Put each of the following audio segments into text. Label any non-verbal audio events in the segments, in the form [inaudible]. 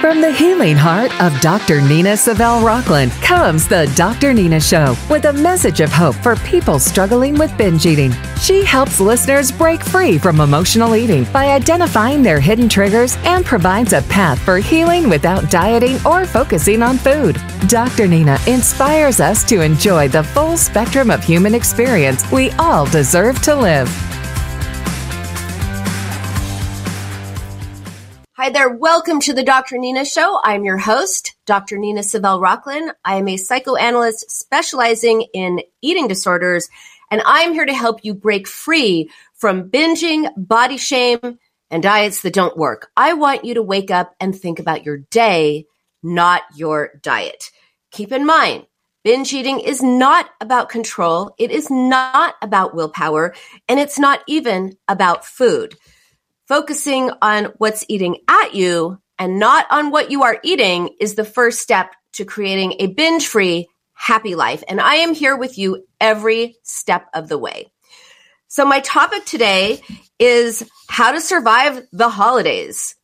From the healing heart of Dr. Nina Savelle Rocklin comes the Dr. Nina Show with a message of hope for people struggling with binge eating. She helps listeners break free from emotional eating by identifying their hidden triggers and provides a path for healing without dieting or focusing on food. Dr. Nina inspires us to enjoy the full spectrum of human experience we all deserve to live. Hi there. Welcome to the Dr. Nina Show. I'm your host, Dr. Nina Savelle Rocklin. I am a psychoanalyst specializing in eating disorders, and I'm here to help you break free from binging, body shame, and diets that don't work. I want you to wake up and think about your day, not your diet. Keep in mind, binge eating is not about control. It is not about willpower, and it's not even about food focusing on what's eating at you and not on what you are eating is the first step to creating a binge free, happy life. And I am here with you every step of the way. So, my topic today is how to survive the holidays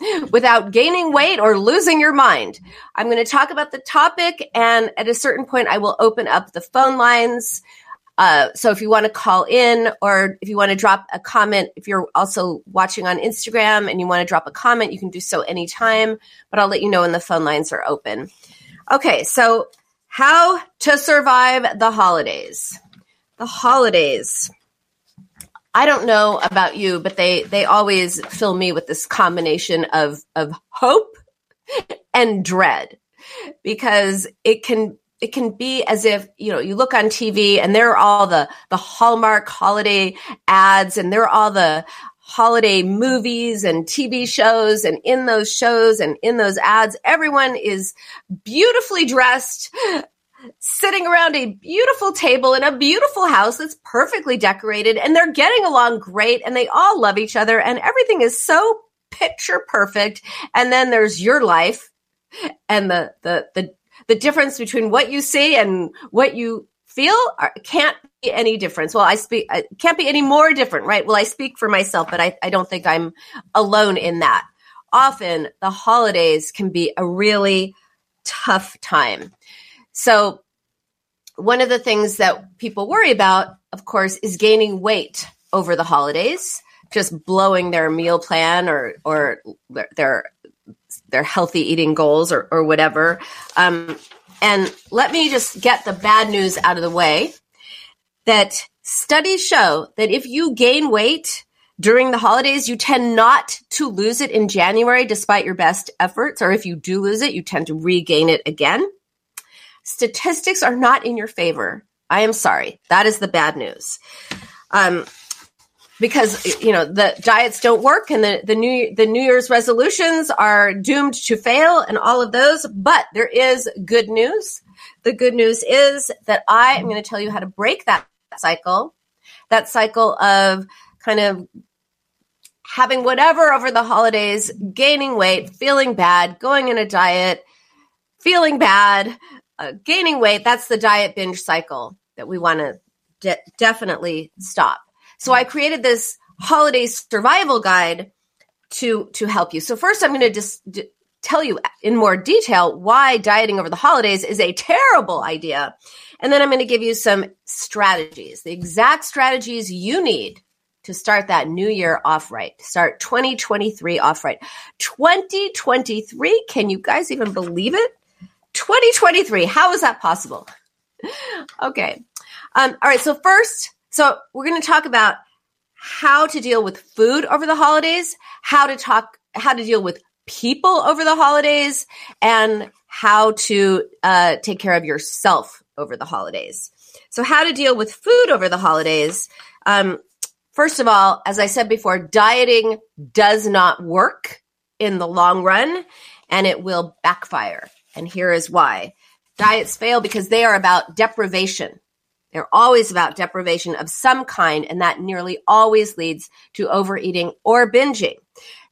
[laughs] without gaining weight or losing your mind. I'm going to talk about the topic, and at a certain point, I will open up the phone lines uh, so if you want to call in or if you want to drop a comment, if you're also watching on Instagram and you want to drop a comment, you can do so anytime, but I'll let you know when the phone lines are open. Okay, so how to survive the holidays. The holidays. I don't know about you, but they they always fill me with this combination of of hope [laughs] and dread because it can it can be as if you know you look on TV and there are all the the Hallmark holiday ads and there are all the holiday movies and TV shows and in those shows and in those ads everyone is beautifully dressed sitting around a beautiful table in a beautiful house that's perfectly decorated and they're getting along great and they all love each other and everything is so picture perfect. And then there's your life and the the the the difference between what you see and what you feel are, can't be any difference. Well, I speak, I can't be any more different, right? Well, I speak for myself, but I, I don't think I'm alone in that. Often the holidays can be a really tough time. So one of the things that people worry about, of course, is gaining weight over the holidays, just blowing their meal plan or, or their their healthy eating goals or, or whatever. Um, and let me just get the bad news out of the way that studies show that if you gain weight during the holidays, you tend not to lose it in January despite your best efforts. Or if you do lose it, you tend to regain it again. Statistics are not in your favor. I am sorry. That is the bad news. Um, because you know the diets don't work and the, the new the new year's resolutions are doomed to fail and all of those. But there is good news. The good news is that i am going to tell you how to break that cycle that cycle of kind of having whatever over the holidays gaining weight feeling bad going in a diet feeling bad uh, gaining weight. That's the diet binge cycle that we want to de- definitely stop so I created this holiday survival guide to to help you. So first I'm going to just d- tell you in more detail why dieting over the holidays is a terrible idea. And then I'm going to give you some strategies, the exact strategies you need to start that new year off right. Start 2023 off right. 2023, can you guys even believe it? 2023, how is that possible? [laughs] okay. Um, all right, so first so we're going to talk about how to deal with food over the holidays, how to talk, how to deal with people over the holidays, and how to uh, take care of yourself over the holidays. So, how to deal with food over the holidays. Um, first of all, as I said before, dieting does not work in the long run and it will backfire. And here is why diets fail because they are about deprivation. They're always about deprivation of some kind, and that nearly always leads to overeating or binging.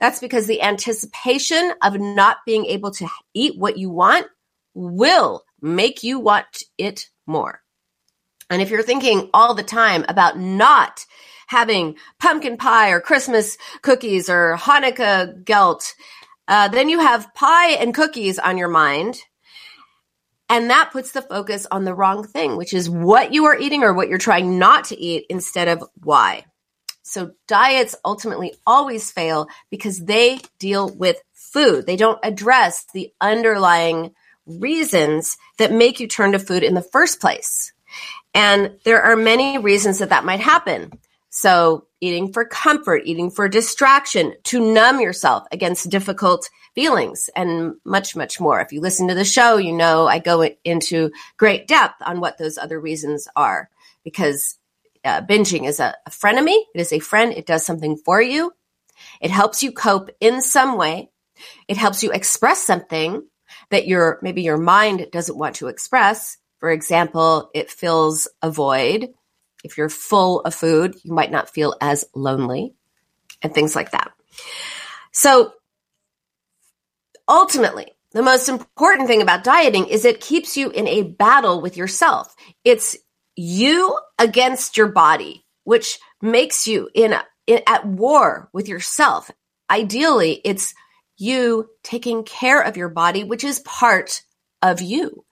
That's because the anticipation of not being able to eat what you want will make you want it more. And if you're thinking all the time about not having pumpkin pie or Christmas cookies or Hanukkah gelt, Uh, then you have pie and cookies on your mind. And that puts the focus on the wrong thing, which is what you are eating or what you're trying not to eat instead of why. So diets ultimately always fail because they deal with food. They don't address the underlying reasons that make you turn to food in the first place. And there are many reasons that that might happen. So eating for comfort, eating for distraction, to numb yourself against difficult feelings and much, much more. If you listen to the show, you know I go into great depth on what those other reasons are because uh, binging is a, a frenemy. It is a friend. It does something for you. It helps you cope in some way. It helps you express something that your maybe your mind doesn't want to express. For example, it fills a void if you're full of food, you might not feel as lonely and things like that. So ultimately, the most important thing about dieting is it keeps you in a battle with yourself. It's you against your body, which makes you in, a, in at war with yourself. Ideally, it's you taking care of your body, which is part of you.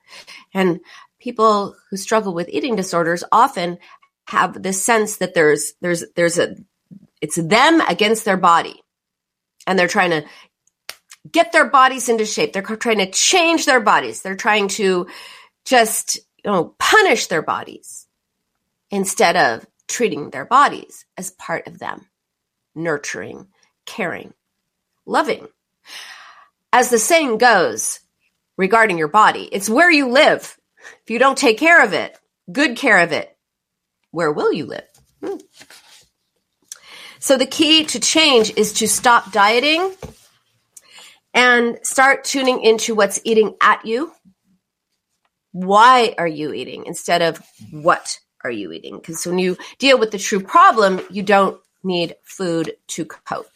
And people who struggle with eating disorders often have this sense that there's there's there's a it's them against their body. And they're trying to get their bodies into shape. They're trying to change their bodies. They're trying to just you know punish their bodies instead of treating their bodies as part of them. Nurturing caring loving. As the saying goes regarding your body it's where you live. If you don't take care of it good care of it where will you live? Hmm. So the key to change is to stop dieting and start tuning into what's eating at you. Why are you eating instead of what are you eating? Because when you deal with the true problem, you don't need food to cope.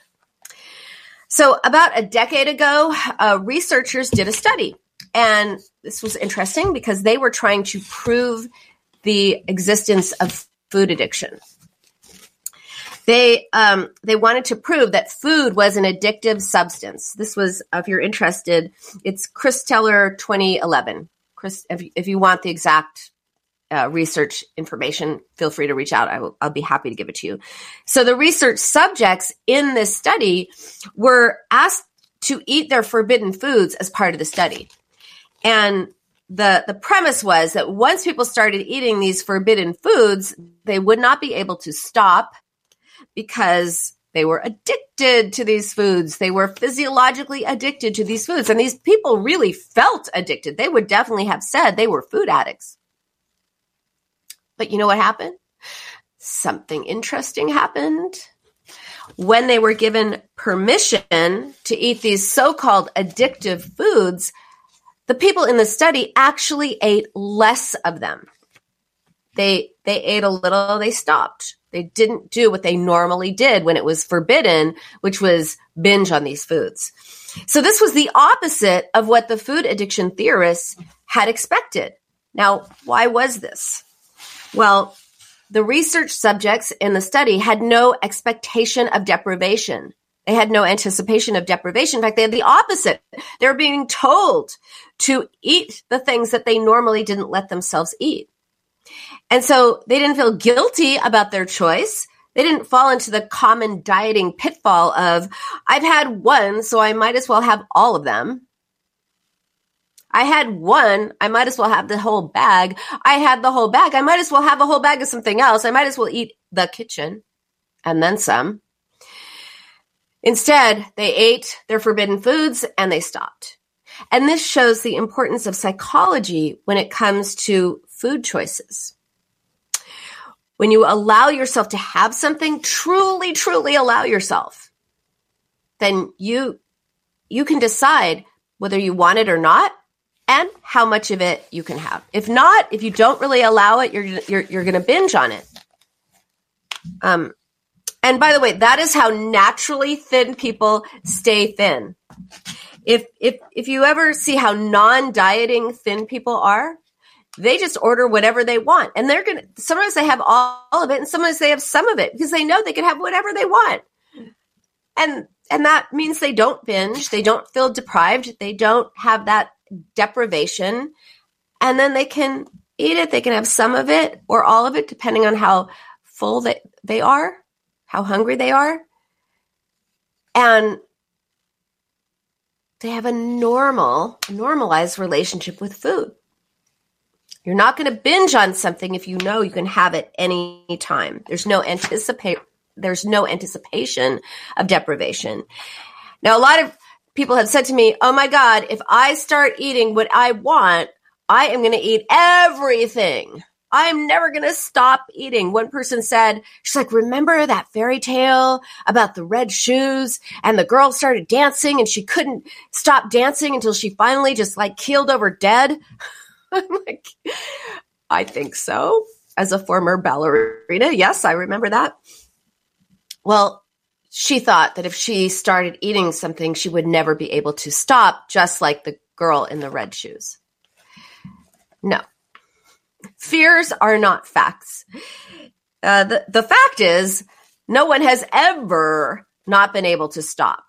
So, about a decade ago, uh, researchers did a study. And this was interesting because they were trying to prove the existence of food addiction. They um, they wanted to prove that food was an addictive substance. This was, if you're interested, it's Chris Teller 2011. Chris, if, if you want the exact uh, research information, feel free to reach out. I will, I'll be happy to give it to you. So the research subjects in this study were asked to eat their forbidden foods as part of the study. And the the premise was that once people started eating these forbidden foods, they would not be able to stop because they were addicted to these foods. They were physiologically addicted to these foods. And these people really felt addicted. They would definitely have said they were food addicts. But you know what happened? Something interesting happened. When they were given permission to eat these so called addictive foods, the people in the study actually ate less of them. They they ate a little, they stopped. They didn't do what they normally did when it was forbidden, which was binge on these foods. So this was the opposite of what the food addiction theorists had expected. Now, why was this? Well, the research subjects in the study had no expectation of deprivation. They had no anticipation of deprivation. In fact, they had the opposite. They were being told to eat the things that they normally didn't let themselves eat. And so they didn't feel guilty about their choice. They didn't fall into the common dieting pitfall of, I've had one, so I might as well have all of them. I had one, I might as well have the whole bag. I had the whole bag, I might as well have a whole bag of something else. I might as well eat the kitchen and then some. Instead, they ate their forbidden foods and they stopped. And this shows the importance of psychology when it comes to food choices. When you allow yourself to have something, truly, truly allow yourself, then you, you can decide whether you want it or not and how much of it you can have. If not, if you don't really allow it, you're, you're, you're going to binge on it. Um, and by the way, that is how naturally thin people stay thin. If if if you ever see how non-dieting thin people are, they just order whatever they want. And they're to sometimes they have all, all of it and sometimes they have some of it because they know they can have whatever they want. And and that means they don't binge, they don't feel deprived, they don't have that deprivation, and then they can eat it. They can have some of it or all of it, depending on how full they, they are, how hungry they are. And they have a normal, normalized relationship with food. You're not going to binge on something if you know you can have it any time. There's no anticipate there's no anticipation of deprivation. Now a lot of people have said to me, "Oh my god, if I start eating what I want, I am going to eat everything. I'm never going to stop eating. One person said, she's like, remember that fairy tale about the red shoes and the girl started dancing and she couldn't stop dancing until she finally just like keeled over dead? [laughs] I'm like, I think so. As a former ballerina, yes, I remember that. Well, she thought that if she started eating something, she would never be able to stop, just like the girl in the red shoes. No. Fears are not facts. Uh, the, the fact is, no one has ever not been able to stop.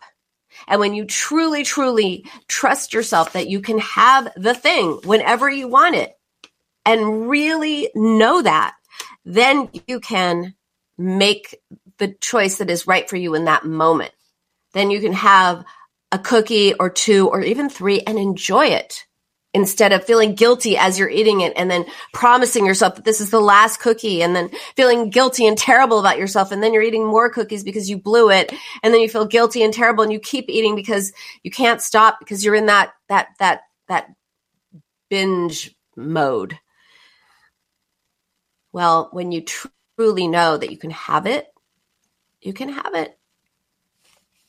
And when you truly, truly trust yourself that you can have the thing whenever you want it and really know that, then you can make the choice that is right for you in that moment. Then you can have a cookie or two or even three and enjoy it instead of feeling guilty as you're eating it and then promising yourself that this is the last cookie and then feeling guilty and terrible about yourself and then you're eating more cookies because you blew it and then you feel guilty and terrible and you keep eating because you can't stop because you're in that that that that binge mode. Well when you truly know that you can have it you can have it,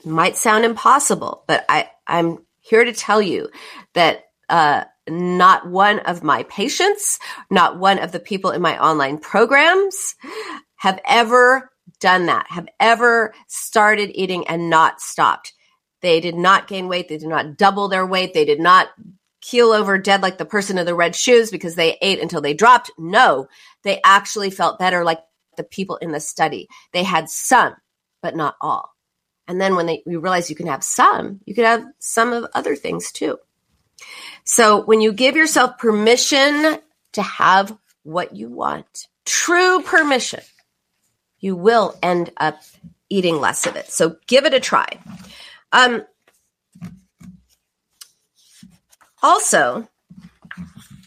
it might sound impossible but i i'm here to tell you that uh, not one of my patients, not one of the people in my online programs have ever done that, have ever started eating and not stopped. They did not gain weight. They did not double their weight. They did not keel over dead like the person in the red shoes because they ate until they dropped. No, they actually felt better like the people in the study. They had some, but not all. And then when they, we realize you can have some, you can have some of other things too. So when you give yourself permission to have what you want, true permission, you will end up eating less of it. So give it a try. Um, also,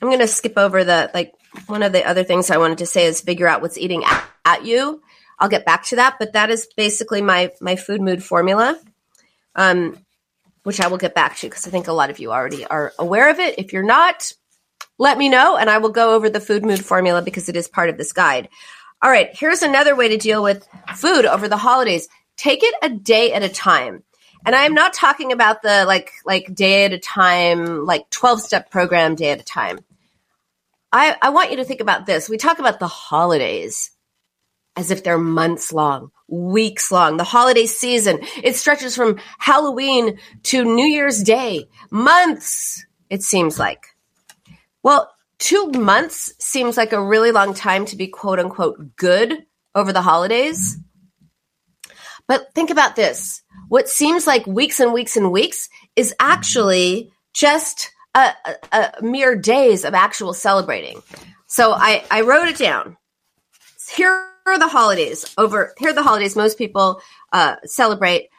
I'm going to skip over the like one of the other things I wanted to say is figure out what's eating at, at you. I'll get back to that, but that is basically my my food mood formula. Um, which I will get back to because I think a lot of you already are aware of it. If you're not, let me know and I will go over the food mood formula because it is part of this guide. All right, here's another way to deal with food over the holidays. Take it a day at a time. And I'm not talking about the like like day at a time, like 12 step program day at a time. I, I want you to think about this. We talk about the holidays as if they're months long weeks long. The holiday season, it stretches from Halloween to New Year's Day, months, it seems like. Well, two months seems like a really long time to be quote unquote good over the holidays. But think about this. What seems like weeks and weeks and weeks is actually just a, a, a mere days of actual celebrating. So I, I wrote it down. Here the holidays. Over here the holidays most people uh, celebrate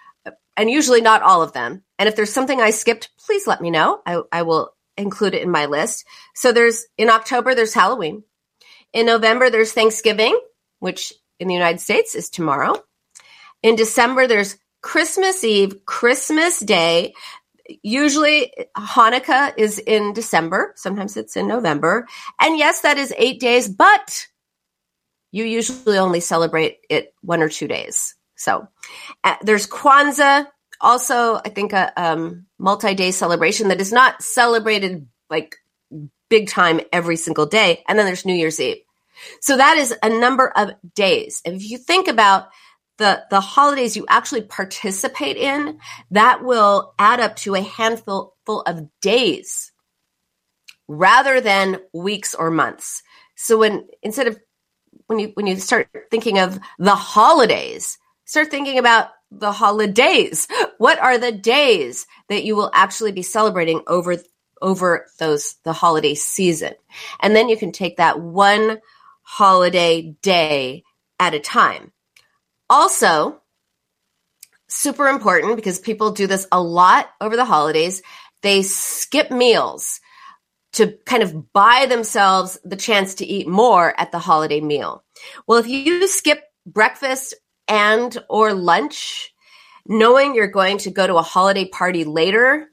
and usually not all of them. And if there's something i skipped please let me know. I, I will include it in my list. So there's in october there's halloween. In november there's thanksgiving which in the united states is tomorrow. In december there's christmas eve christmas day. Usually hanukkah is in december. Sometimes it's in november. And yes that is eight days but you usually only celebrate it one or two days. So uh, there's Kwanzaa, also I think a um, multi-day celebration that is not celebrated like big time every single day, and then there's New Year's Eve. So that is a number of days. And if you think about the the holidays you actually participate in, that will add up to a handful of days rather than weeks or months. So when instead of when you when you start thinking of the holidays, start thinking about the holidays what are the days that you will actually be celebrating over over those the holiday season. And then you can take that one holiday day at a time. Also, super important because people do this a lot over the holidays. They skip meals to kind of buy themselves the chance to eat more at the holiday meal. Well, if you skip breakfast and or lunch, knowing you're going to go to a holiday party later,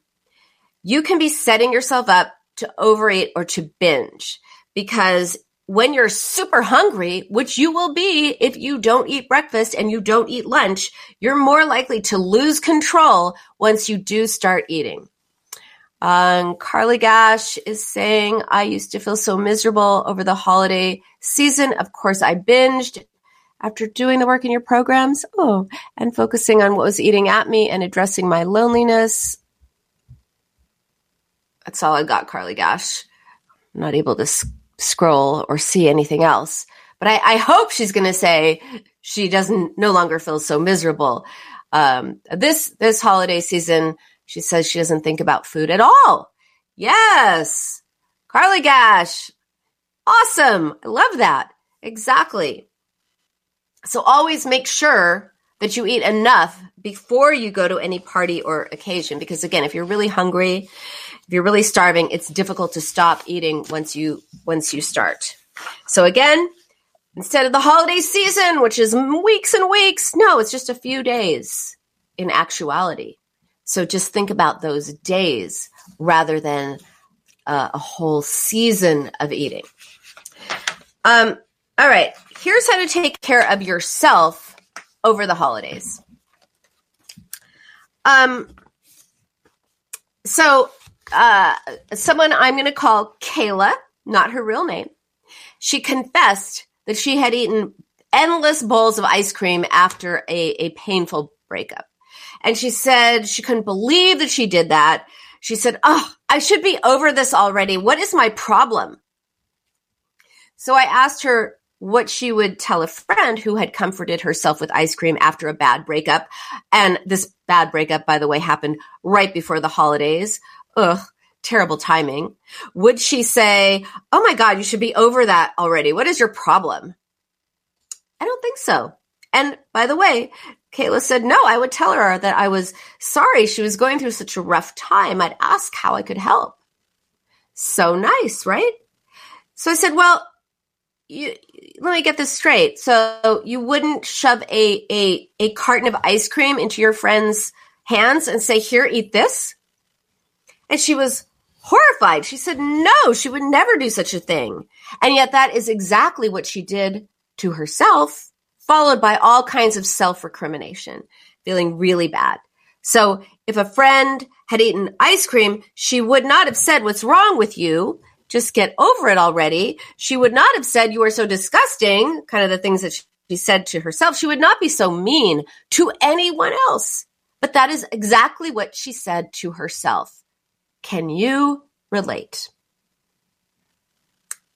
you can be setting yourself up to overeat or to binge because when you're super hungry, which you will be if you don't eat breakfast and you don't eat lunch, you're more likely to lose control once you do start eating. Um, Carly Gash is saying, I used to feel so miserable over the holiday season. Of course, I binged after doing the work in your programs. Oh, and focusing on what was eating at me and addressing my loneliness. That's all I got, Carly Gash. I'm not able to s- scroll or see anything else. But I, I hope she's going to say she doesn't no longer feel so miserable. Um, this this holiday season, she says she doesn't think about food at all. Yes. Carly Gash. Awesome. I love that. Exactly. So always make sure that you eat enough before you go to any party or occasion. Because again, if you're really hungry, if you're really starving, it's difficult to stop eating once you, once you start. So again, instead of the holiday season, which is weeks and weeks, no, it's just a few days in actuality. So just think about those days rather than uh, a whole season of eating. Um, all right, here's how to take care of yourself over the holidays. Um, so uh, someone I'm going to call Kayla, not her real name, she confessed that she had eaten endless bowls of ice cream after a, a painful breakup. And she said she couldn't believe that she did that. She said, Oh, I should be over this already. What is my problem? So I asked her what she would tell a friend who had comforted herself with ice cream after a bad breakup. And this bad breakup, by the way, happened right before the holidays. Ugh, terrible timing. Would she say, Oh my God, you should be over that already. What is your problem? I don't think so. And by the way, Kayla said, no, I would tell her that I was sorry she was going through such a rough time. I'd ask how I could help. So nice, right? So I said, well, you, let me get this straight. So you wouldn't shove a, a, a carton of ice cream into your friend's hands and say, here, eat this? And she was horrified. She said, no, she would never do such a thing. And yet that is exactly what she did to herself followed by all kinds of self recrimination, feeling really bad. So if a friend had eaten ice cream, she would not have said, What's wrong with you? Just get over it already. She would not have said, You are so disgusting, kind of the things that she said to herself. She would not be so mean to anyone else. But that is exactly what she said to herself. Can you relate?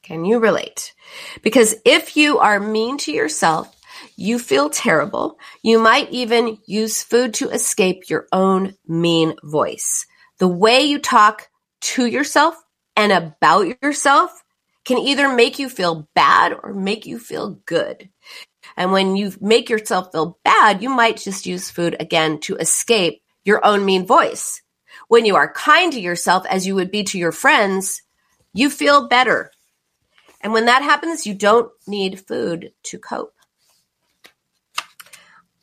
Can you relate? Because if you are mean to yourself, you feel terrible. You might even use food to escape your own mean voice. The way you talk to yourself and about yourself can either make you feel bad or make you feel good. And when you make yourself feel bad, you might just use food again to escape your own mean voice. When you are kind to yourself as you would be to your friends, you feel better. And when that happens, you don't need food to cope.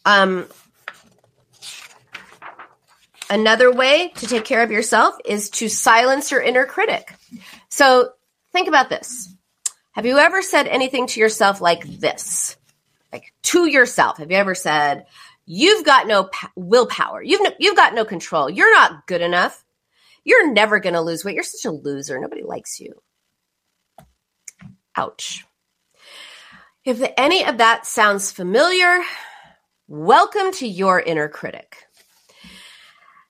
Um, another way to take care of yourself is to silence your inner critic. So think about this. Have you ever said anything to yourself like this? Like to yourself, have you ever said, "You've got no pa- willpower. You've no, you've got no control. You're not good enough. You're never going to lose weight. You're such a loser. Nobody likes you." Ouch. If any of that sounds familiar, Welcome to your inner critic.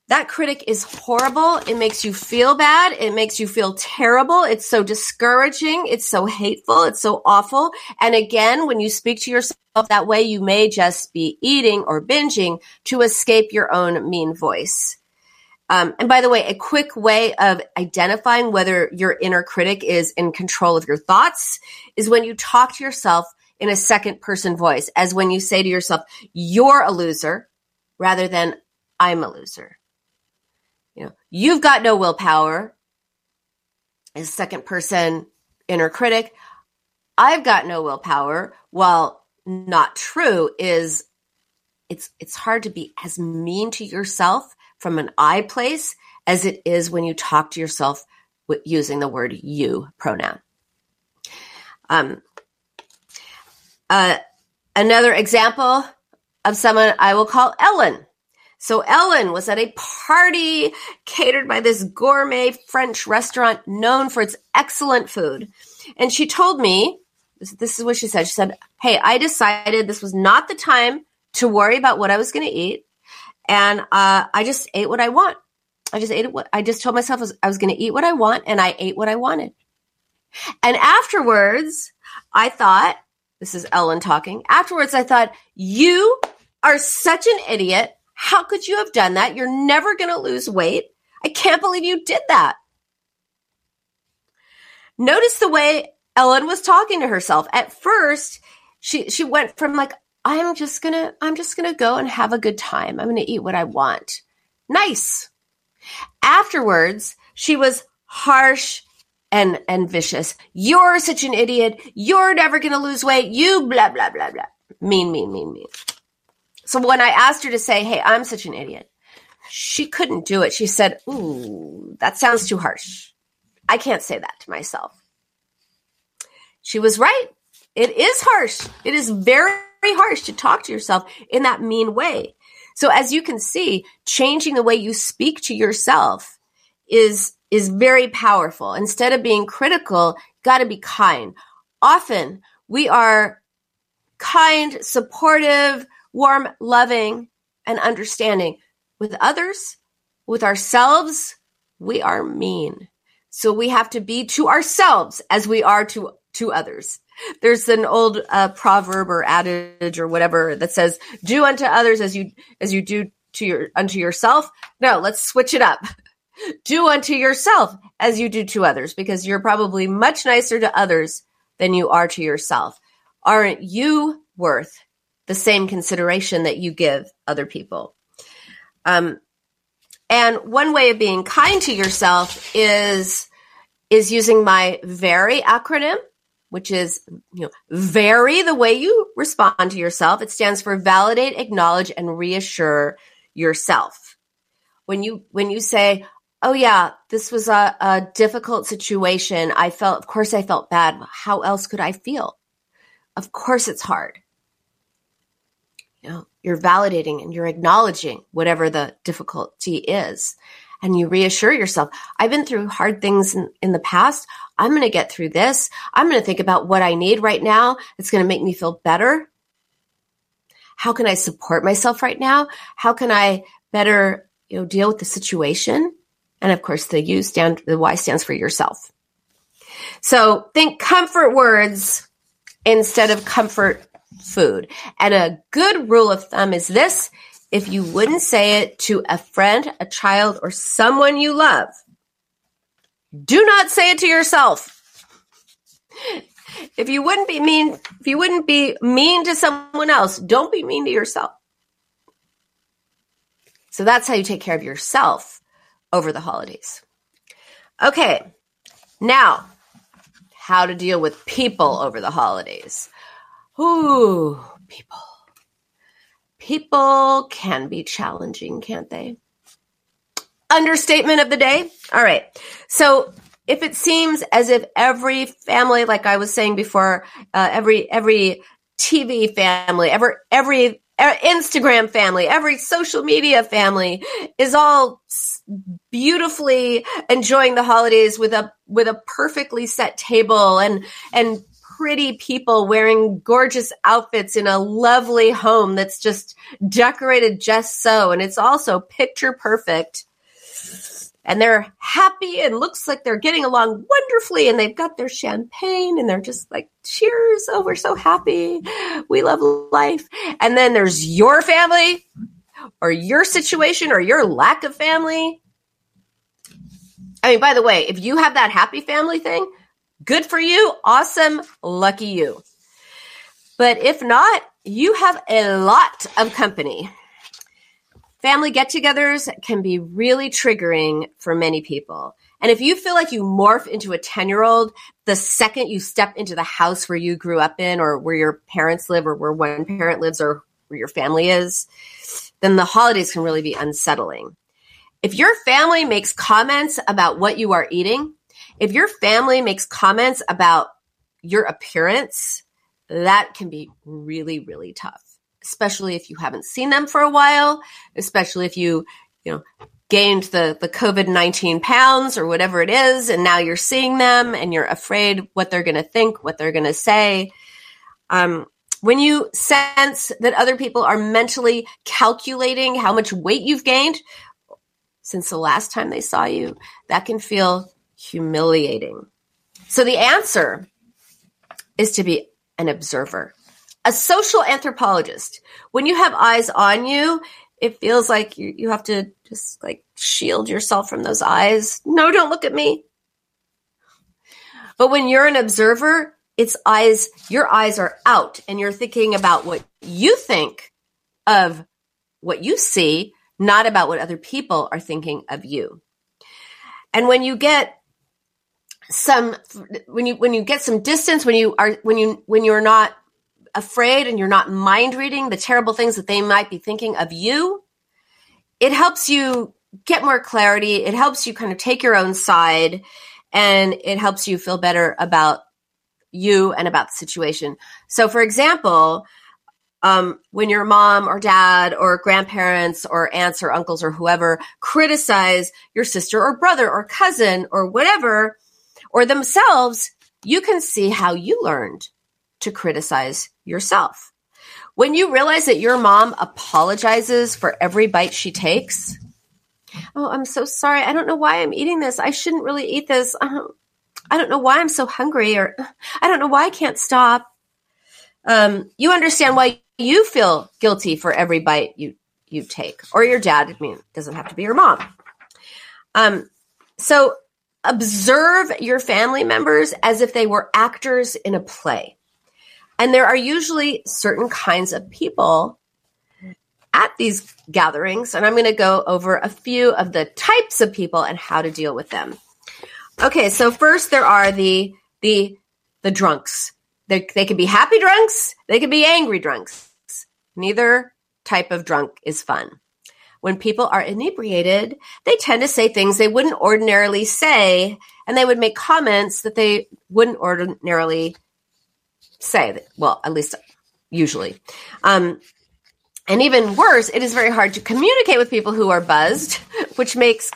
that critic is horrible. It makes you feel bad. It makes you feel terrible. It's so discouraging. It's so hateful. It's so awful. And again, when you speak to yourself that way, you may just be eating or binging to escape your own mean voice. Um, and by the way, a quick way of identifying whether your inner critic is in control of your thoughts is when you talk to yourself in a second person voice, as when you say to yourself, you're a loser rather than I'm a loser. You know, you've got no willpower as second person inner critic. I've got no willpower. While not true is it's it's hard to be as mean to yourself from an I place as it is when you talk to yourself using the word you pronoun. Um, uh, another example of someone I will call Ellen. So Ellen was at a party catered by this gourmet French restaurant known for its excellent food. And she told me, this, is what she said. She said, Hey, I decided this was not the time to worry about what I was going to eat. And uh, I just ate what I want. I just ate what I just told myself was, I was going to eat what I want, and I ate what I wanted. And afterwards, I thought, this is Ellen talking. Afterwards, I thought, you are such an idiot. How could you have done that? You're never going to lose weight. I can't believe you did that. Notice the way Ellen was talking to herself. At first, she she went from like I'm just going to I'm just going to go and have a good time. I'm going to eat what I want. Nice. Afterwards, she was harsh and and vicious. You're such an idiot. You're never going to lose weight. You blah blah blah blah. Mean mean mean mean. So when I asked her to say, "Hey, I'm such an idiot." She couldn't do it. She said, "Ooh, that sounds too harsh. I can't say that to myself." She was right. It is harsh. It is very harsh to talk to yourself in that mean way. So as you can see, changing the way you speak to yourself is is very powerful. Instead of being critical, got to be kind. Often we are kind, supportive, warm, loving, and understanding. With others, with ourselves, we are mean. So we have to be to ourselves as we are to to others. There's an old uh, proverb or adage or whatever that says, "Do unto others as you as you do to your unto yourself." No, let's switch it up. Do unto yourself as you do to others, because you're probably much nicer to others than you are to yourself. Aren't you worth the same consideration that you give other people? Um, and one way of being kind to yourself is is using my very acronym which is you know vary the way you respond to yourself it stands for validate acknowledge and reassure yourself when you when you say oh yeah this was a, a difficult situation i felt of course i felt bad how else could i feel of course it's hard you know you're validating and you're acknowledging whatever the difficulty is and you reassure yourself i've been through hard things in, in the past I'm going to get through this. I'm going to think about what I need right now. It's going to make me feel better. How can I support myself right now? How can I better, you know, deal with the situation? And of course, the U stand, the Y stands for yourself. So think comfort words instead of comfort food. And a good rule of thumb is this. If you wouldn't say it to a friend, a child, or someone you love, do not say it to yourself. If you wouldn't be mean, if you wouldn't be mean to someone else, don't be mean to yourself. So that's how you take care of yourself over the holidays. Okay. Now, how to deal with people over the holidays. Ooh, people. People can be challenging, can't they? understatement of the day. All right. So if it seems as if every family, like I was saying before, uh, every every TV family, every every Instagram family, every social media family is all beautifully enjoying the holidays with a with a perfectly set table and and pretty people wearing gorgeous outfits in a lovely home that's just decorated just so. And it's also picture perfect. And they're happy and looks like they're getting along wonderfully. And they've got their champagne and they're just like, cheers. Oh, we're so happy. We love life. And then there's your family or your situation or your lack of family. I mean, by the way, if you have that happy family thing, Good for you. Awesome. Lucky you. But if not, you have a lot of company. Family get togethers can be really triggering for many people. And if you feel like you morph into a 10 year old the second you step into the house where you grew up in, or where your parents live, or where one parent lives, or where your family is, then the holidays can really be unsettling. If your family makes comments about what you are eating, if your family makes comments about your appearance, that can be really, really tough, especially if you haven't seen them for a while, especially if you, you know, gained the, the COVID 19 pounds or whatever it is, and now you're seeing them and you're afraid what they're going to think, what they're going to say. Um, when you sense that other people are mentally calculating how much weight you've gained since the last time they saw you, that can feel humiliating. So the answer is to be an observer, a social anthropologist. When you have eyes on you, it feels like you, you have to just like shield yourself from those eyes. No, don't look at me. But when you're an observer, it's eyes, your eyes are out and you're thinking about what you think of what you see, not about what other people are thinking of you. And when you get some when you when you get some distance when you are when you when you're not afraid and you're not mind reading the terrible things that they might be thinking of you it helps you get more clarity it helps you kind of take your own side and it helps you feel better about you and about the situation so for example um, when your mom or dad or grandparents or aunts or uncles or whoever criticize your sister or brother or cousin or whatever or themselves, you can see how you learned to criticize yourself. When you realize that your mom apologizes for every bite she takes, oh, I'm so sorry. I don't know why I'm eating this. I shouldn't really eat this. Uh, I don't know why I'm so hungry, or I don't know why I can't stop. Um, you understand why you feel guilty for every bite you you take, or your dad. I mean, it doesn't have to be your mom. Um, so observe your family members as if they were actors in a play. And there are usually certain kinds of people at these gatherings. And I'm going to go over a few of the types of people and how to deal with them. Okay, so first there are the the the drunks. They, they can be happy drunks, they can be angry drunks. Neither type of drunk is fun when people are inebriated, they tend to say things they wouldn't ordinarily say, and they would make comments that they wouldn't ordinarily say. Well, at least usually. Um, and even worse, it is very hard to communicate with people who are buzzed, [laughs] which makes,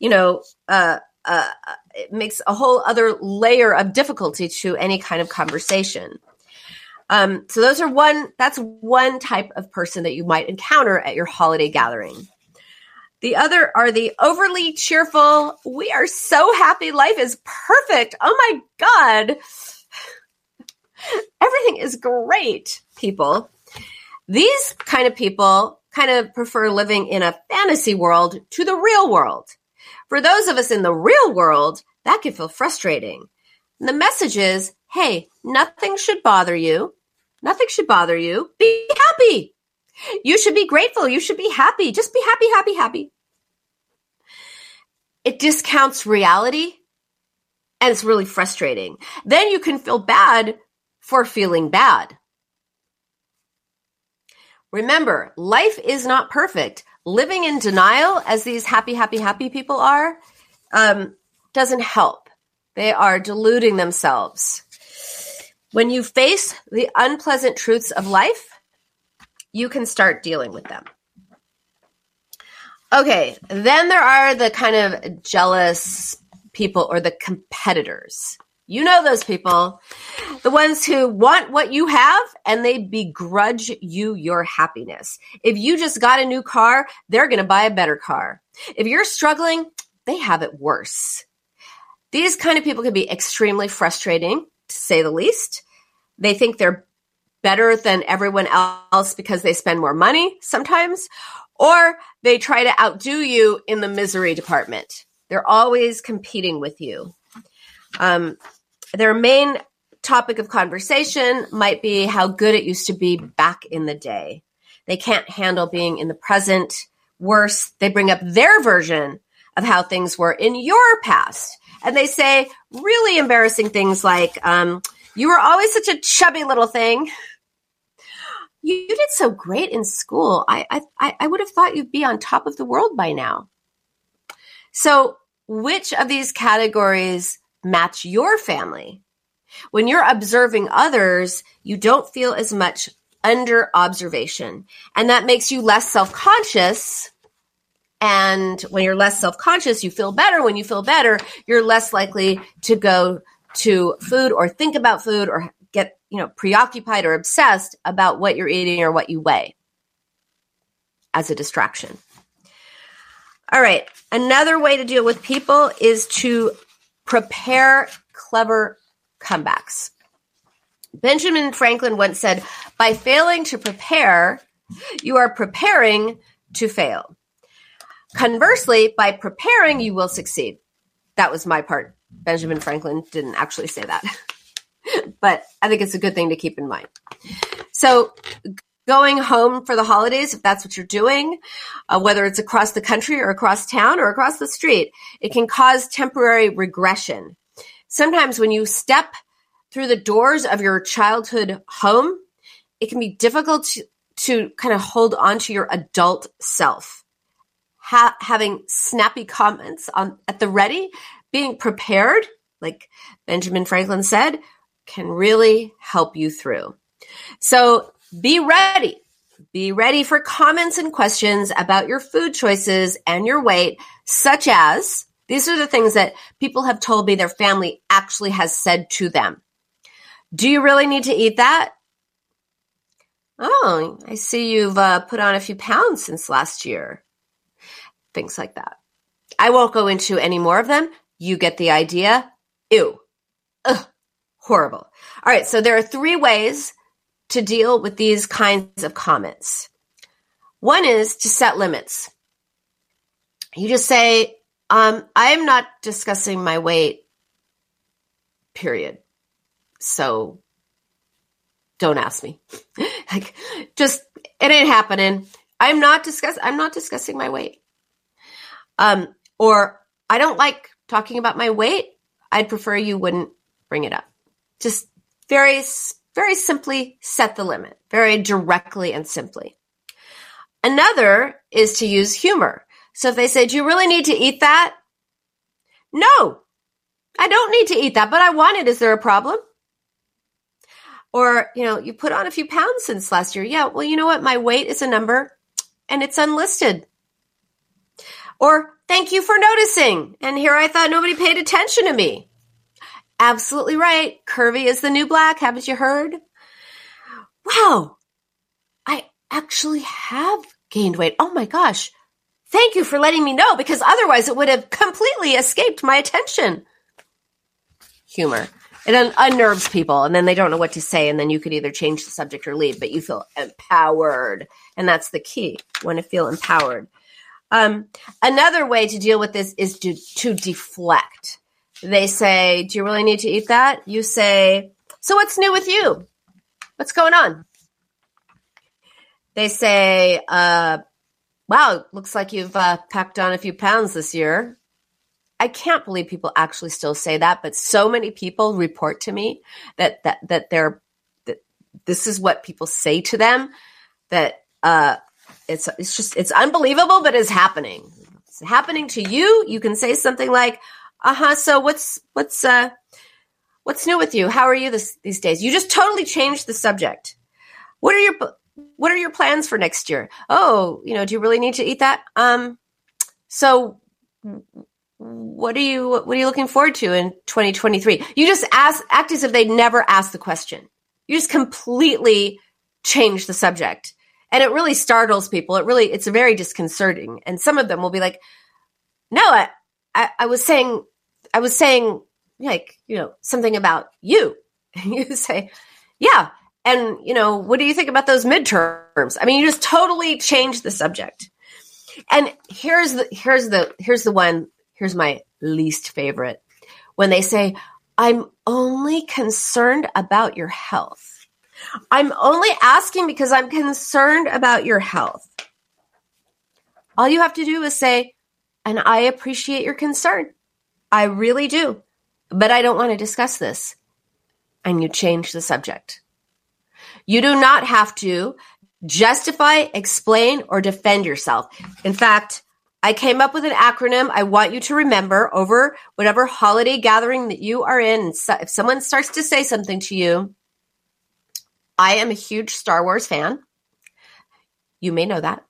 you know, uh, uh, it makes a whole other layer of difficulty to any kind of conversation. Um, so those are one, that's one type of person that you might encounter at your holiday gathering. The other are the overly cheerful. We are so happy. Life is perfect. Oh my God. [laughs] Everything is great, people. These kind of people kind of prefer living in a fantasy world to the real world. For those of us in the real world, that can feel frustrating. The message is hey, nothing should bother you. Nothing should bother you. Be happy. You should be grateful. You should be happy. Just be happy, happy, happy. It discounts reality and it's really frustrating. Then you can feel bad for feeling bad. Remember, life is not perfect. Living in denial, as these happy, happy, happy people are, um, doesn't help. They are deluding themselves. When you face the unpleasant truths of life, you can start dealing with them. Okay, then there are the kind of jealous people or the competitors. You know those people. The ones who want what you have and they begrudge you your happiness. If you just got a new car, they're going to buy a better car. If you're struggling, they have it worse. These kind of people can be extremely frustrating, to say the least. They think they're better than everyone else because they spend more money sometimes, or they try to outdo you in the misery department. They're always competing with you. Um, their main topic of conversation might be how good it used to be back in the day. They can't handle being in the present. Worse, they bring up their version of how things were in your past. And they say really embarrassing things like, um, you were always such a chubby little thing. You, you did so great in school. I, I, I would have thought you'd be on top of the world by now. So, which of these categories match your family. When you're observing others, you don't feel as much under observation. And that makes you less self conscious. And when you're less self conscious, you feel better. When you feel better, you're less likely to go to food or think about food or get, you know, preoccupied or obsessed about what you're eating or what you weigh as a distraction. All right. Another way to deal with people is to prepare clever comebacks. Benjamin Franklin once said, by failing to prepare, you are preparing to fail. Conversely, by preparing, you will succeed. That was my part. Benjamin Franklin didn't actually say that, [laughs] but I think it's a good thing to keep in mind. So, going home for the holidays, if that's what you're doing, uh, whether it's across the country or across town or across the street, it can cause temporary regression. Sometimes when you step through the doors of your childhood home, it can be difficult to, to kind of hold on to your adult self. Ha- having snappy comments on at the ready, being prepared, like Benjamin Franklin said, can really help you through. So be ready. Be ready for comments and questions about your food choices and your weight, such as these are the things that people have told me their family actually has said to them. Do you really need to eat that? Oh, I see you've uh, put on a few pounds since last year. Things like that. I won't go into any more of them. You get the idea. Ew. Ugh. Horrible. All right. So there are three ways to deal with these kinds of comments. One is to set limits. You just say, um, I'm not discussing my weight, period. So don't ask me. [laughs] like, just, it ain't happening. I'm not discuss, I'm not discussing my weight. Um, or I don't like talking about my weight. I'd prefer you wouldn't bring it up. Just very very simply set the limit, very directly and simply. Another is to use humor. So if they say, Do you really need to eat that? No, I don't need to eat that, but I want it. Is there a problem? Or, you know, you put on a few pounds since last year. Yeah, well, you know what? My weight is a number and it's unlisted. Or, thank you for noticing. And here I thought nobody paid attention to me. Absolutely right. Curvy is the new black. Haven't you heard? Wow. I actually have gained weight. Oh my gosh. Thank you for letting me know because otherwise it would have completely escaped my attention. Humor. It un- unnerves people and then they don't know what to say. And then you could either change the subject or leave, but you feel empowered. And that's the key. You want to feel empowered. Um, another way to deal with this is to, to deflect. They say, Do you really need to eat that? You say, So what's new with you? What's going on? They say, uh, Wow, looks like you've uh, packed on a few pounds this year. I can't believe people actually still say that, but so many people report to me that that that they're that this is what people say to them that uh, it's it's just it's unbelievable, but it's happening. It's happening to you. You can say something like, uh-huh so what's what's uh what's new with you how are you this, these days you just totally changed the subject what are your what are your plans for next year oh you know do you really need to eat that um so what are you what are you looking forward to in 2023? You just ask act as if they never asked the question. You just completely change the subject. And it really startles people. It really it's very disconcerting. And some of them will be like, "No, I I, I was saying I was saying like, you know, something about you." And [laughs] you say, "Yeah, and you know, what do you think about those midterms?" I mean, you just totally change the subject. And here's the here's the here's the one here's my least favorite. When they say, "I'm only concerned about your health." I'm only asking because I'm concerned about your health. All you have to do is say, "And I appreciate your concern. I really do. But I don't want to discuss this." And you change the subject. You do not have to justify, explain, or defend yourself. In fact, I came up with an acronym I want you to remember over whatever holiday gathering that you are in. If someone starts to say something to you, I am a huge Star Wars fan. You may know that.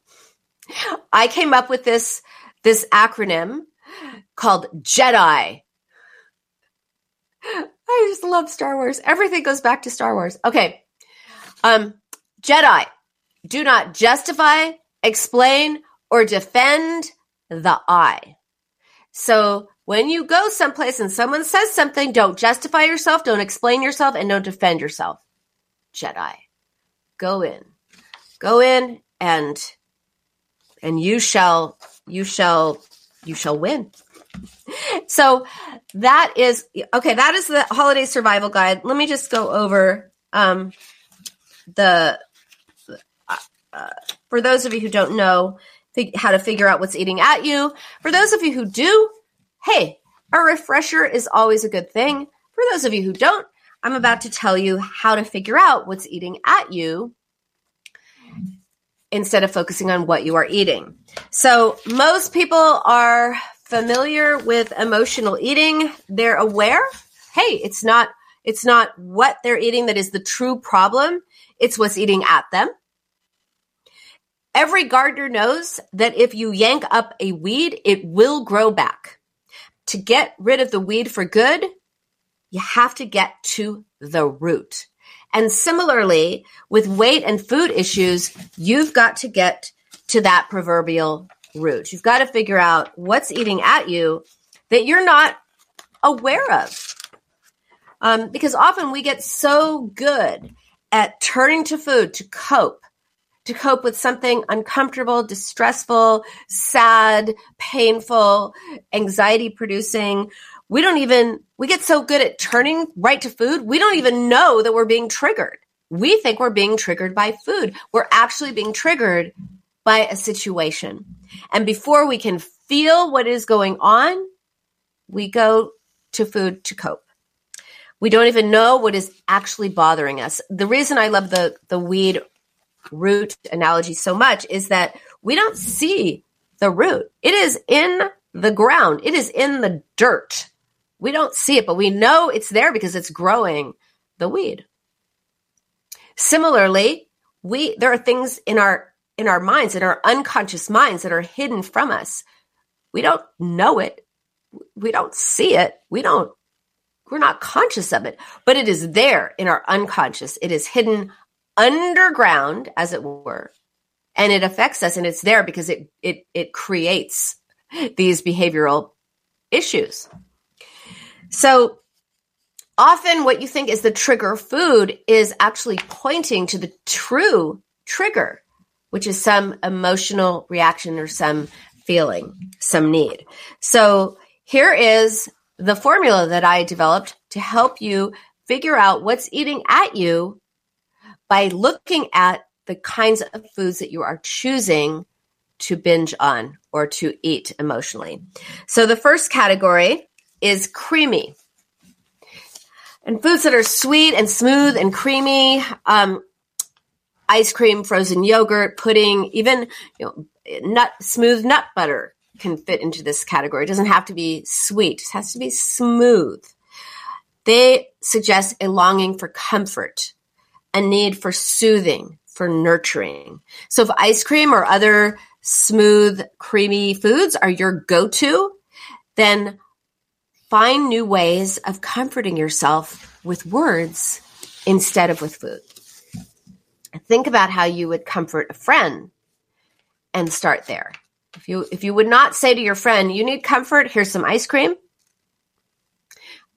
I came up with this this acronym called JEDI. I just love Star Wars. Everything goes back to Star Wars. Okay. Um JEDI do not justify, explain, or defend the I. So when you go someplace and someone says something, don't justify yourself, don't explain yourself, and don't defend yourself. Jedi. Go in. Go in and and you shall you shall you shall win. [laughs] so that is okay, that is the holiday survival guide. Let me just go over um the uh, for those of you who don't know fig- how to figure out what's eating at you, for those of you who do, hey, a refresher is always a good thing. For those of you who don't, I'm about to tell you how to figure out what's eating at you instead of focusing on what you are eating. So, most people are familiar with emotional eating. They're aware, hey, it's not it's not what they're eating that is the true problem. It's what's eating at them. Every gardener knows that if you yank up a weed, it will grow back. To get rid of the weed for good, you have to get to the root. And similarly, with weight and food issues, you've got to get to that proverbial root. You've got to figure out what's eating at you that you're not aware of. Um, because often we get so good at turning to food to cope to cope with something uncomfortable, distressful, sad, painful, anxiety producing. We don't even, we get so good at turning right to food, we don't even know that we're being triggered. We think we're being triggered by food. We're actually being triggered by a situation. And before we can feel what is going on, we go to food to cope. We don't even know what is actually bothering us. The reason I love the the weed root analogy so much is that we don't see the root. It is in the ground. It is in the dirt. We don't see it, but we know it's there because it's growing the weed. Similarly, we there are things in our in our minds, in our unconscious minds that are hidden from us. We don't know it. We don't see it. We don't we're not conscious of it, but it is there in our unconscious. It is hidden underground, as it were, and it affects us and it's there because it it it creates these behavioral issues. So often what you think is the trigger food is actually pointing to the true trigger, which is some emotional reaction or some feeling, some need. So here is the formula that I developed to help you figure out what's eating at you by looking at the kinds of foods that you are choosing to binge on or to eat emotionally. So the first category is creamy. And foods that are sweet and smooth and creamy, um, ice cream, frozen yogurt, pudding, even you know, nut smooth nut butter can fit into this category. It doesn't have to be sweet; it has to be smooth. They suggest a longing for comfort, a need for soothing, for nurturing. So if ice cream or other smooth, creamy foods are your go-to, then find new ways of comforting yourself with words instead of with food. Think about how you would comfort a friend and start there. If you if you would not say to your friend, "You need comfort, here's some ice cream."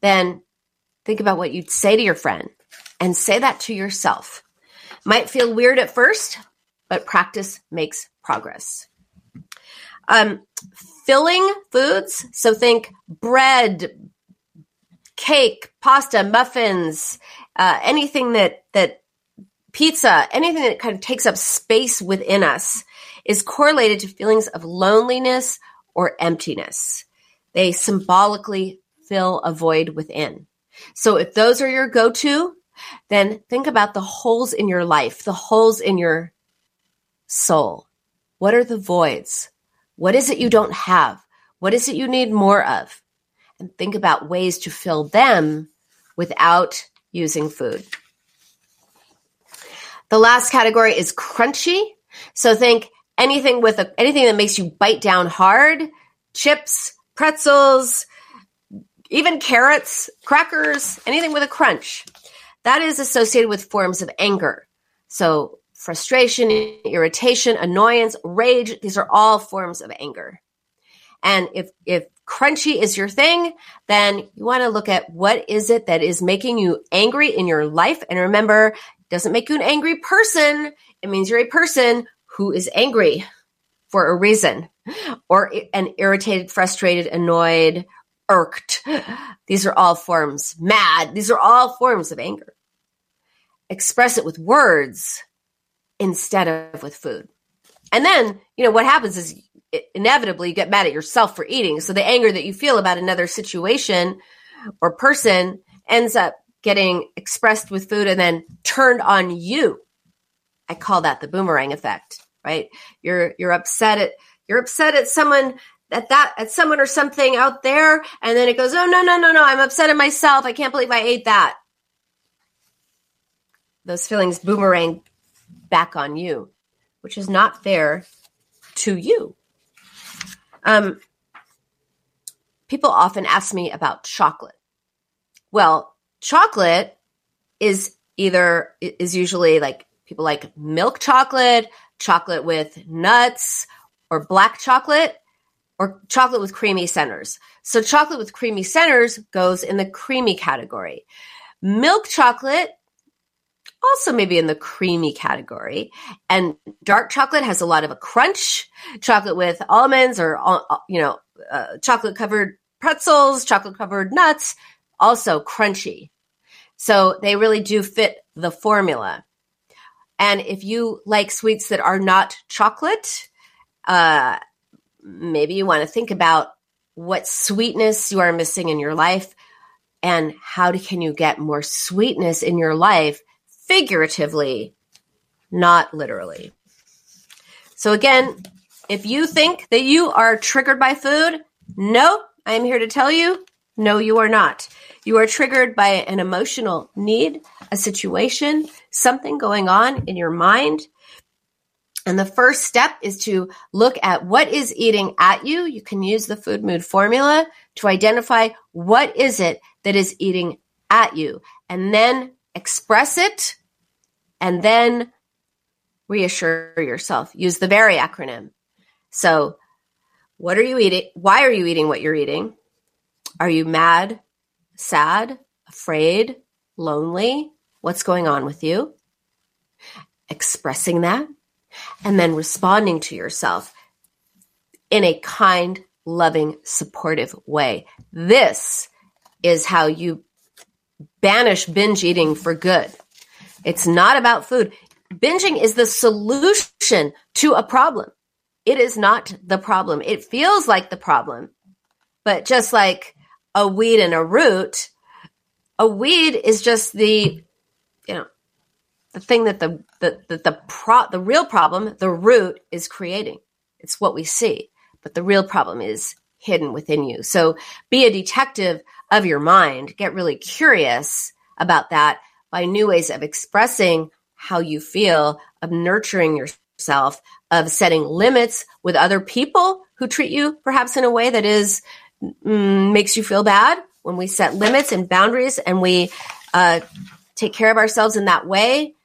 Then think about what you'd say to your friend and say that to yourself. Might feel weird at first, but practice makes progress. Um, filling foods, so think bread, cake, pasta, muffins, uh, anything that that pizza, anything that kind of takes up space within us is correlated to feelings of loneliness or emptiness. They symbolically fill a void within. So if those are your go-to, then think about the holes in your life, the holes in your soul. What are the voids? What is it you don't have? What is it you need more of? And think about ways to fill them without using food. The last category is crunchy. So think anything with a, anything that makes you bite down hard, chips, pretzels, even carrots, crackers, anything with a crunch. That is associated with forms of anger. So frustration, irritation, annoyance, rage, these are all forms of anger. And if if crunchy is your thing, then you want to look at what is it that is making you angry in your life and remember, doesn't make you an angry person. It means you're a person who is angry for a reason or an irritated, frustrated, annoyed, irked. These are all forms, mad. These are all forms of anger. Express it with words instead of with food. And then, you know, what happens is inevitably you get mad at yourself for eating. So the anger that you feel about another situation or person ends up getting expressed with food and then turned on you. I call that the boomerang effect, right? You're you're upset at you're upset at someone at that at someone or something out there and then it goes, "Oh no, no, no, no, I'm upset at myself. I can't believe I ate that." Those feelings boomerang back on you, which is not fair to you. Um, people often ask me about chocolate. Well, chocolate is either is usually like people like milk chocolate, chocolate with nuts, or black chocolate, or chocolate with creamy centers. So chocolate with creamy centers goes in the creamy category. Milk chocolate also maybe in the creamy category. And dark chocolate has a lot of a crunch. Chocolate with almonds or, uh, you know, uh, chocolate covered pretzels, chocolate covered nuts, also crunchy. So they really do fit the formula. And if you like sweets that are not chocolate, uh, maybe you want to think about what sweetness you are missing in your life and how can you get more sweetness in your life figuratively, not literally. So again, if you think that you are triggered by food, no, I'm here to tell you, no, you are not. You are triggered by an emotional need, a situation, something going on in your mind. And the first step is to look at what is eating at you. You can use the food mood formula to identify what is it that is eating at you and then express it and then reassure yourself. Use the VERY acronym. So, what are you eating? Why are you eating what you're eating? Are you mad, sad, afraid, lonely? What's going on with you? Expressing that and then responding to yourself in a kind, loving, supportive way. This is how you banish binge eating for good. It's not about food. Binging is the solution to a problem. It is not the problem. It feels like the problem. But just like a weed and a root, a weed is just the, you know, the thing that the the the the, pro, the real problem, the root is creating. It's what we see, but the real problem is hidden within you. So be a detective of your mind. Get really curious about that by new ways of expressing how you feel, of nurturing yourself, of setting limits with other people who treat you perhaps in a way that is makes you feel bad, when we set limits and boundaries and we uh, take care of ourselves in that way,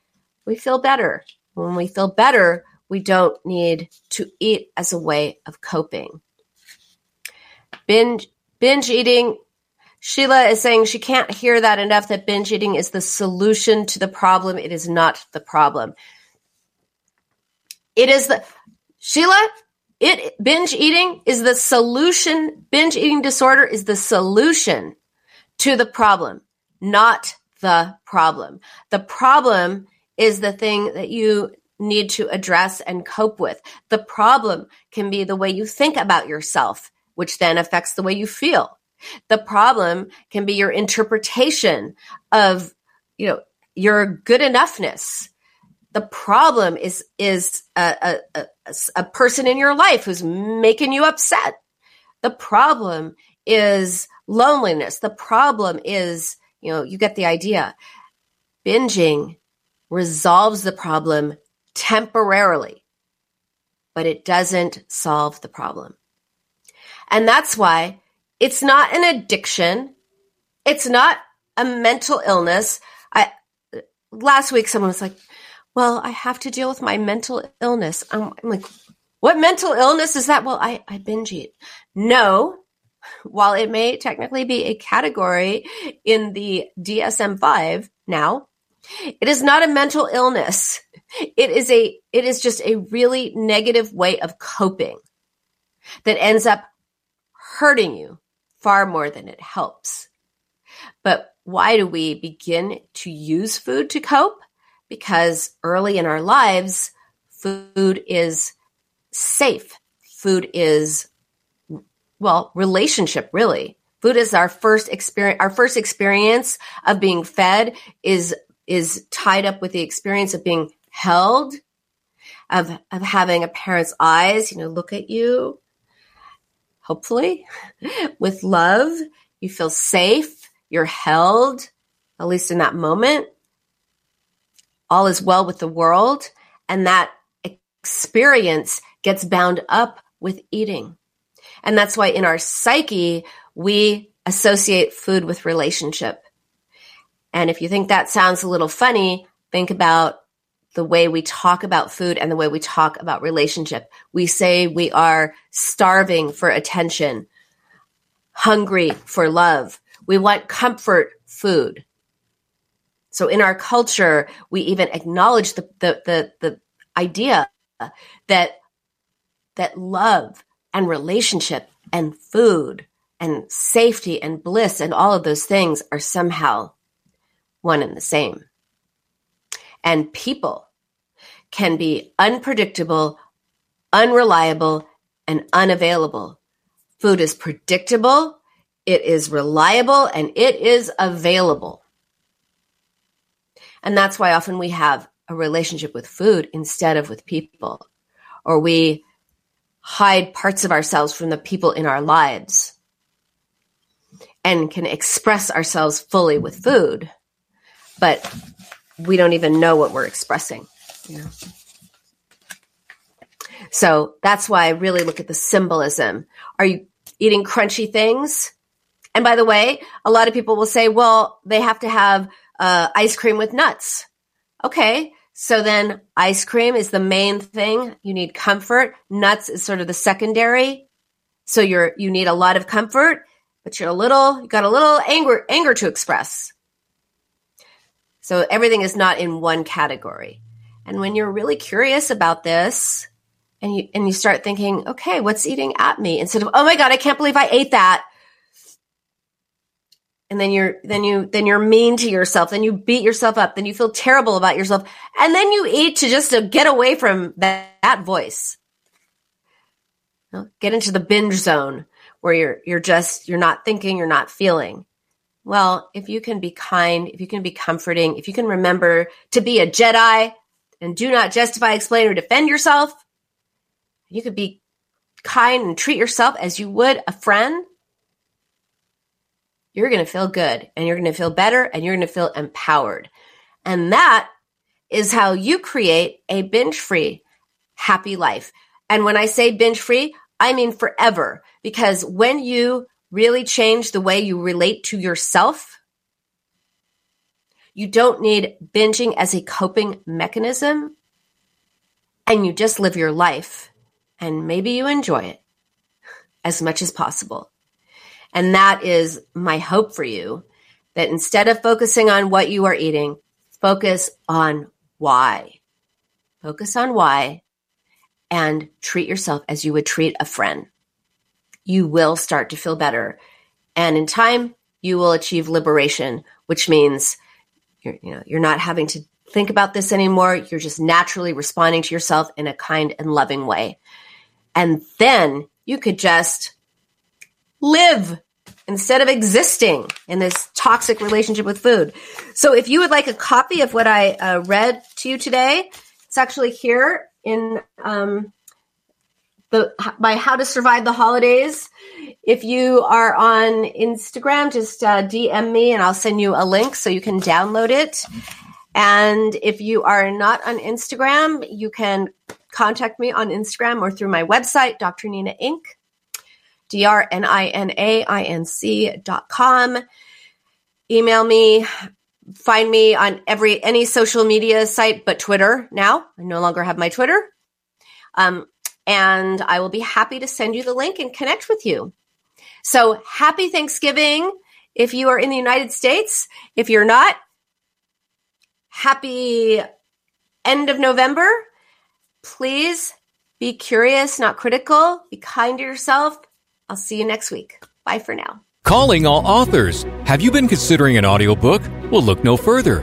we feel better. When we feel better, we don't need to eat as a way of coping. Binge, binge eating. Sheila is saying she can't hear that enough that binge eating is the solution to the problem. It is not the problem. It is the Sheila, it binge eating is the solution. Binge eating disorder is the solution to the problem, not the problem. The problem is the thing that you need to address and cope with. The problem can be the way you think about yourself, which then affects the way you feel. The problem can be your interpretation of, you know, your good enoughness the problem is is a, a, a, a person in your life who's making you upset. The problem is loneliness. The problem is, you know, you get the idea. Binging resolves the problem temporarily, but it doesn't solve the problem. And that's why it's not an addiction. It's not a mental illness. I last week someone was like, well, I have to deal with my mental illness. I'm, I'm like, what mental illness is that? Well, I, I binge eat. No, while it may technically be a category in the DSM 5 now, it is not a mental illness. It is a, it is just a really negative way of coping that ends up hurting you far more than it helps. But why do we begin to use food to cope? Because early in our lives, food is safe. Food is, well, relationship really. Food is our first experience, our first experience of being fed is, is tied up with the experience of being held, of, of having a parent's eyes, you know, look at you, hopefully [laughs] with love. You feel safe. You're held, at least in that moment all is well with the world, and that experience gets bound up with eating. And that's why in our psyche, we associate food with relationship. And if you think that sounds a little funny, think about the way we talk about food and the way we talk about relationship. We say we are starving for attention, hungry for love. We want comfort food. So in our culture, we even acknowledge the, the, the, the idea that, that love and relationship and food and safety and bliss and all of those things are somehow one and the same. And people can be unpredictable, unreliable, and unavailable. Food is predictable, it is reliable, and it is available. And that's why often we have a relationship with food instead of with people, or we hide parts of ourselves from the people in our lives and can express ourselves fully with food, but we don't even know what we're expressing. Know? So that's why I really look at the symbolism. Are you eating crunchy things? And by the way, a lot of people will say, well, they have to have uh, ice cream with nuts. Okay. So then ice cream is the main thing. You need comfort. Nuts is sort of the secondary. So you're, you need a lot of comfort, but you're a little, you got a little anger, anger to express. So everything is not in one category. And when you're really curious about this and you, and you start thinking, okay, what's eating at me instead of, oh my God, I can't believe I ate that and then you're then you then you're mean to yourself then you beat yourself up then you feel terrible about yourself and then you eat to just to get away from that, that voice. You know, get into the binge zone where you're you're just you're not thinking you're not feeling. Well if you can be kind if you can be comforting if you can remember to be a jedi and do not justify explain or defend yourself you could be kind and treat yourself as you would a friend you're going to feel good and you're going to feel better and you're going to feel empowered. And that is how you create a binge free, happy life. And when I say binge free, I mean forever because when you really change the way you relate to yourself. You don't need binging as a coping mechanism. And you just live your life and maybe you enjoy it as much as possible. And that is my hope for you that instead of focusing on what you are eating, focus on why. Focus on why and treat yourself as you would treat a friend. You will start to feel better. And in time, you will achieve liberation, which means you're, you know, you're not having to think about this anymore. You're just naturally responding to yourself in a kind and loving way. And then you could just live instead of existing in this toxic relationship with food. So if you would like a copy of what I uh, read to you today, it's actually here in um, the by How to Survive the Holidays. If you are on Instagram, just uh, DM me and I'll send you a link so you can download it. And if you are not on Instagram, you can contact me on Instagram or through my website, Dr. Nina Inc. D-R-N-I-N-A-I-N-C dot com. Email me, find me on every, any social media site but Twitter now. I no longer have my Twitter. Um, and I will be happy to send you the link and connect with you. So happy Thanksgiving if you are in the United States. If you're not, happy end of November. Please be curious, not critical. Be kind to yourself. I'll see you next week. Bye for now. Calling all authors. Have you been considering an audiobook? Well, look no further.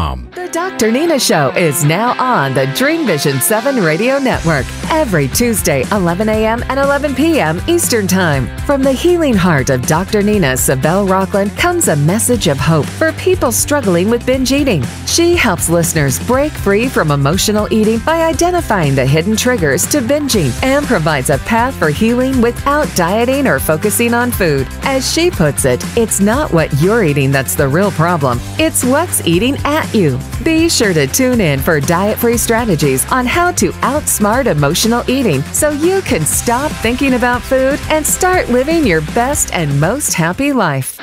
The Dr. Nina Show is now on the Dream Vision 7 Radio Network every Tuesday, 11 a.m. and 11 p.m. Eastern Time. From the healing heart of Dr. Nina Savelle Rocklin comes a message of hope for people struggling with binge eating. She helps listeners break free from emotional eating by identifying the hidden triggers to binging and provides a path for healing without dieting or focusing on food. As she puts it, it's not what you're eating that's the real problem, it's what's eating at you. Be sure to tune in for diet free strategies on how to outsmart emotional eating so you can stop thinking about food and start living your best and most happy life.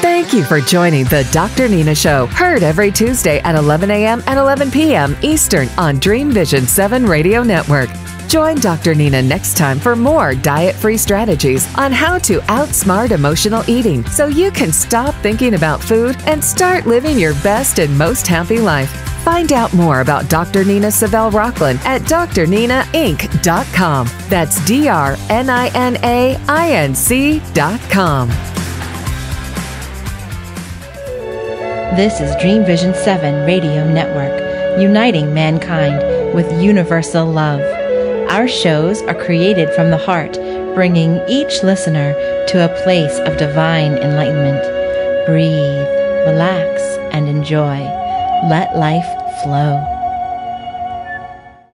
Thank you for joining the Dr. Nina Show, heard every Tuesday at 11 a.m. and 11 p.m. Eastern on Dream Vision 7 Radio Network. Join Dr. Nina next time for more diet free strategies on how to outsmart emotional eating so you can stop thinking about food and start living your best and most happy life. Find out more about Dr. Nina Savelle Rocklin at drninainc.com. That's D R N I N A I N C.com. This is Dream Vision 7 Radio Network, uniting mankind with universal love. Our shows are created from the heart, bringing each listener to a place of divine enlightenment. Breathe, relax, and enjoy. Let life flow.